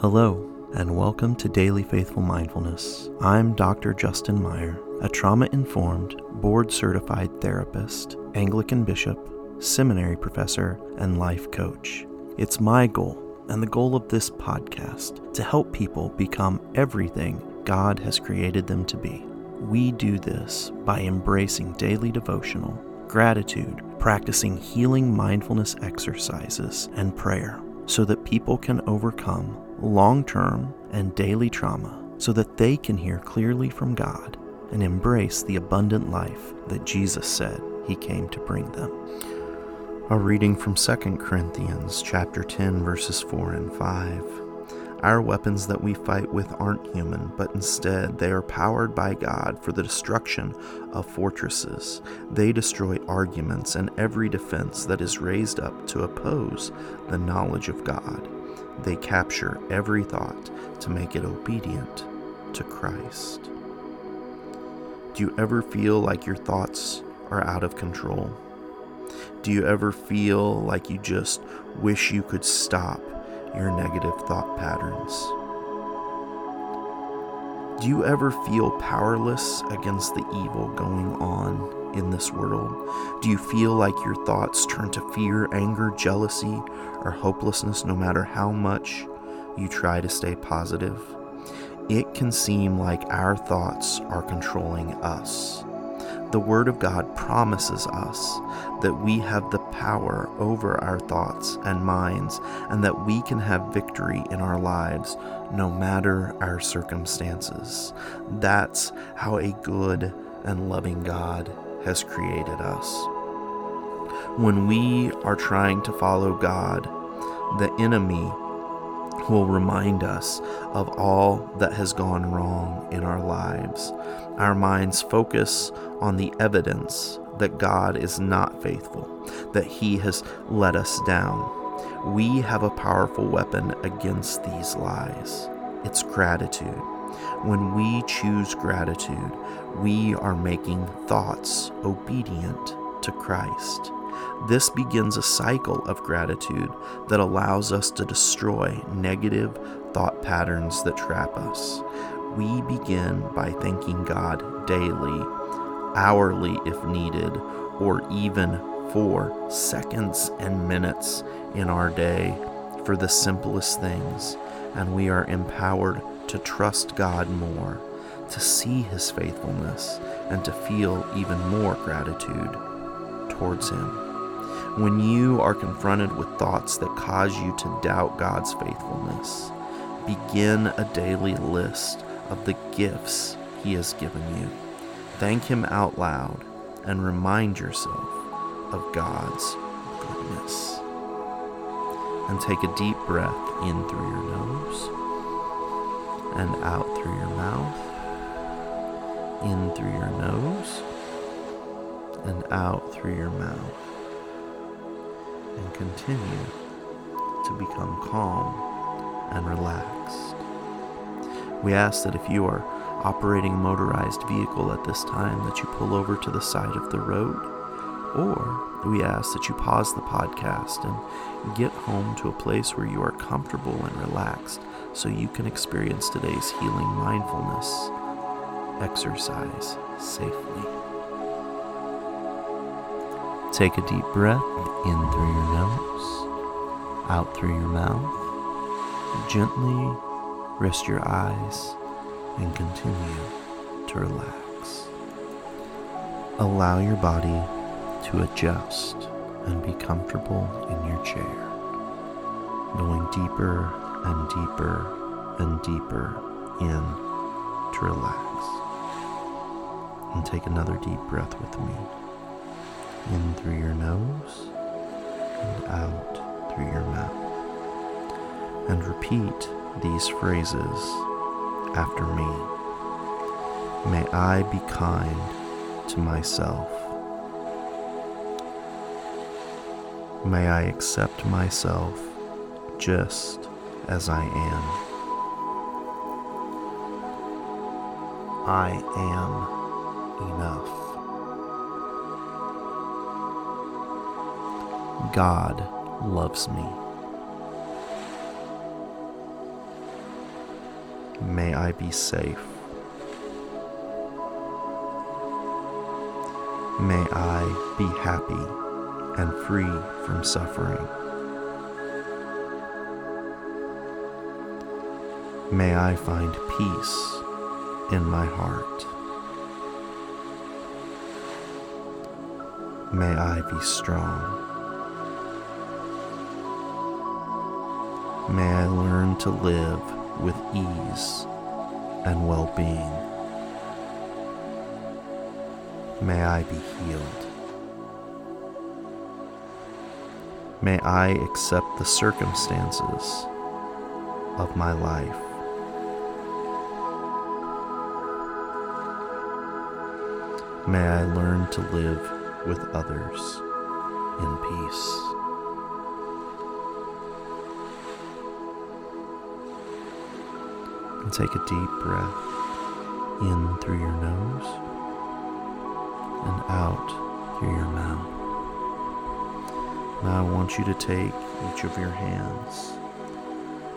Hello, and welcome to Daily Faithful Mindfulness. I'm Dr. Justin Meyer, a trauma informed, board certified therapist, Anglican bishop, seminary professor, and life coach. It's my goal and the goal of this podcast to help people become everything God has created them to be. We do this by embracing daily devotional, gratitude, practicing healing mindfulness exercises, and prayer so that people can overcome long term and daily trauma so that they can hear clearly from God and embrace the abundant life that Jesus said he came to bring them. A reading from 2 Corinthians chapter 10 verses 4 and 5. Our weapons that we fight with aren't human, but instead they are powered by God for the destruction of fortresses. They destroy arguments and every defense that is raised up to oppose the knowledge of God. They capture every thought to make it obedient to Christ. Do you ever feel like your thoughts are out of control? Do you ever feel like you just wish you could stop your negative thought patterns? Do you ever feel powerless against the evil going on in this world? Do you feel like your thoughts turn to fear, anger, jealousy, or hopelessness no matter how much you try to stay positive? It can seem like our thoughts are controlling us the Word of God promises us that we have the power over our thoughts and minds, and that we can have victory in our lives no matter our circumstances. That's how a good and loving God has created us. When we are trying to follow God, the enemy will remind us of all that has gone wrong in our lives. Our minds focus on the evidence that God is not faithful, that He has let us down. We have a powerful weapon against these lies it's gratitude. When we choose gratitude, we are making thoughts obedient to Christ. This begins a cycle of gratitude that allows us to destroy negative thought patterns that trap us. We begin by thanking God daily, hourly if needed, or even for seconds and minutes in our day for the simplest things, and we are empowered to trust God more, to see His faithfulness, and to feel even more gratitude towards Him. When you are confronted with thoughts that cause you to doubt God's faithfulness, begin a daily list of the gifts He has given you. Thank Him out loud and remind yourself of God's goodness. And take a deep breath in through your nose and out through your mouth. In through your nose and out through your mouth and continue to become calm and relaxed. We ask that if you are operating a motorized vehicle at this time that you pull over to the side of the road or we ask that you pause the podcast and get home to a place where you are comfortable and relaxed so you can experience today's healing mindfulness exercise safely. Take a deep breath in through your nose, out through your mouth. Gently rest your eyes and continue to relax. Allow your body to adjust and be comfortable in your chair, going deeper and deeper and deeper in to relax. And take another deep breath with me in through your nose and out through your mouth. And repeat these phrases after me. May I be kind to myself. May I accept myself just as I am. I am enough. God loves me. May I be safe. May I be happy and free from suffering. May I find peace in my heart. May I be strong. May I learn to live with ease and well being. May I be healed. May I accept the circumstances of my life. May I learn to live with others in peace. And take a deep breath in through your nose and out through your mouth. Now I want you to take each of your hands,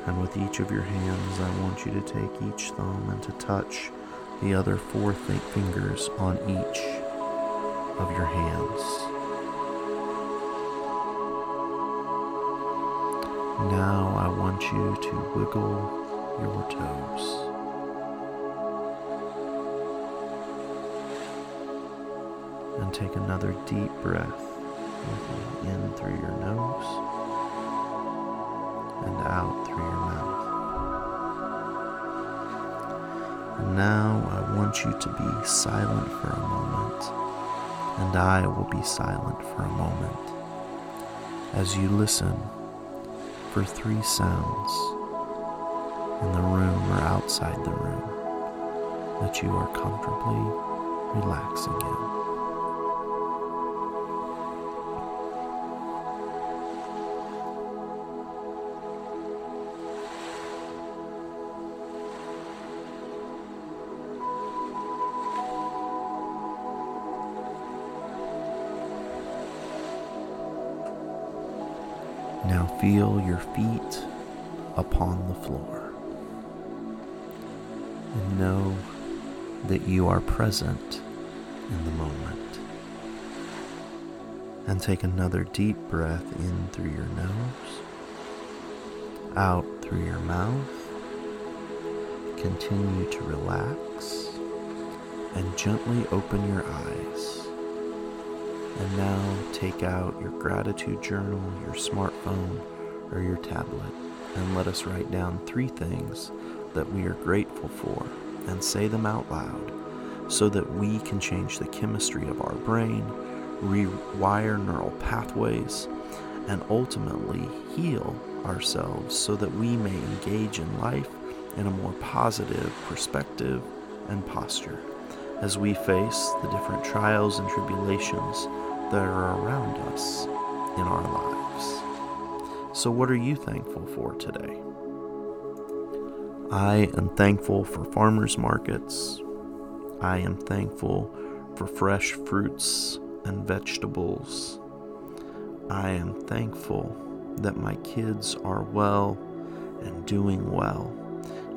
and with each of your hands, I want you to take each thumb and to touch the other four th- fingers on each of your hands. Now I want you to wiggle your toes. And take another deep breath in through your nose and out through your mouth. Now I want you to be silent for a moment, and I will be silent for a moment as you listen for three sounds in the room or outside the room that you are comfortably relaxing in. Feel your feet upon the floor. And know that you are present in the moment. And take another deep breath in through your nose, out through your mouth. Continue to relax and gently open your eyes. And now take out your gratitude journal, your smartphone, or your tablet, and let us write down three things that we are grateful for and say them out loud so that we can change the chemistry of our brain, rewire neural pathways, and ultimately heal ourselves so that we may engage in life in a more positive perspective and posture as we face the different trials and tribulations that are around us in our lives. So, what are you thankful for today? I am thankful for farmers markets. I am thankful for fresh fruits and vegetables. I am thankful that my kids are well and doing well.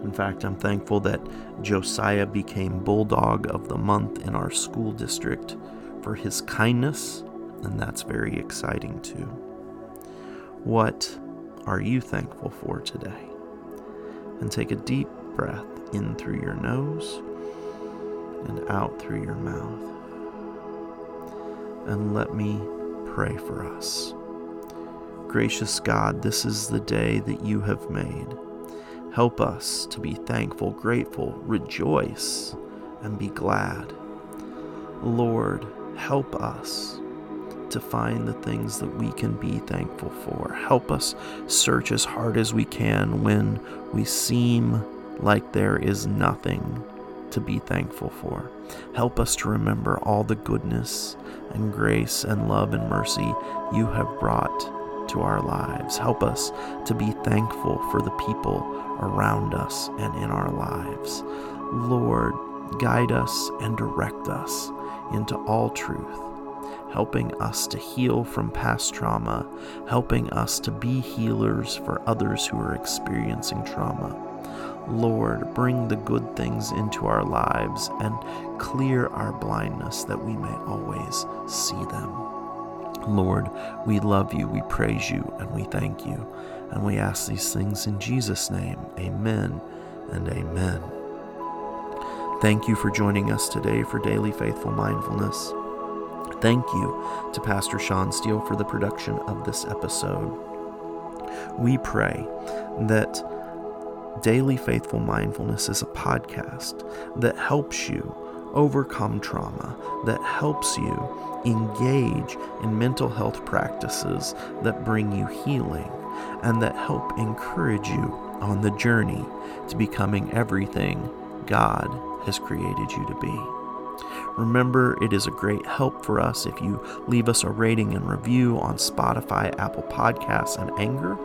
In fact, I'm thankful that Josiah became Bulldog of the Month in our school district for his kindness, and that's very exciting too. What are you thankful for today? And take a deep breath in through your nose and out through your mouth. And let me pray for us. Gracious God, this is the day that you have made. Help us to be thankful, grateful, rejoice, and be glad. Lord, help us to find the things that we can be thankful for. Help us search as hard as we can when we seem like there is nothing to be thankful for. Help us to remember all the goodness and grace and love and mercy you have brought to our lives. Help us to be thankful for the people around us and in our lives. Lord, guide us and direct us into all truth. helping us to heal from past trauma, helping us to be healers for others who are experiencing trauma. Lord, bring the good things into our lives and clear our blindness that we may always see them. Lord, we love you, we praise you, and we thank you. And we ask these things in Jesus' name. Amen and amen. Thank you for joining us today for Daily Faithful Mindfulness. Thank you to Pastor Sean Steele for the production of this episode. We pray that Daily Faithful Mindfulness is a podcast that helps you overcome trauma, that helps you engage in mental health practices that bring you healing and that help encourage you on the journey to becoming everything God has created you to be. Remember, it is a great help for us if you leave us a rating and review on Spotify, Apple Podcasts, and Anchor.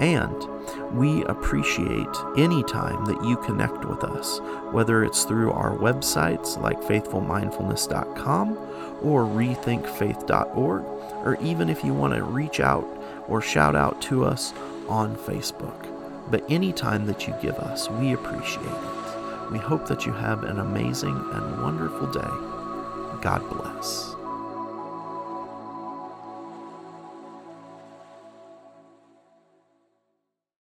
And we appreciate any time that you connect with us, whether it's through our websites like faithfulmindfulness.com or rethinkfaith.org, or even if you want to reach out or shout out to us on Facebook. But any time that you give us, we appreciate it. We hope that you have an amazing and wonderful day. God bless.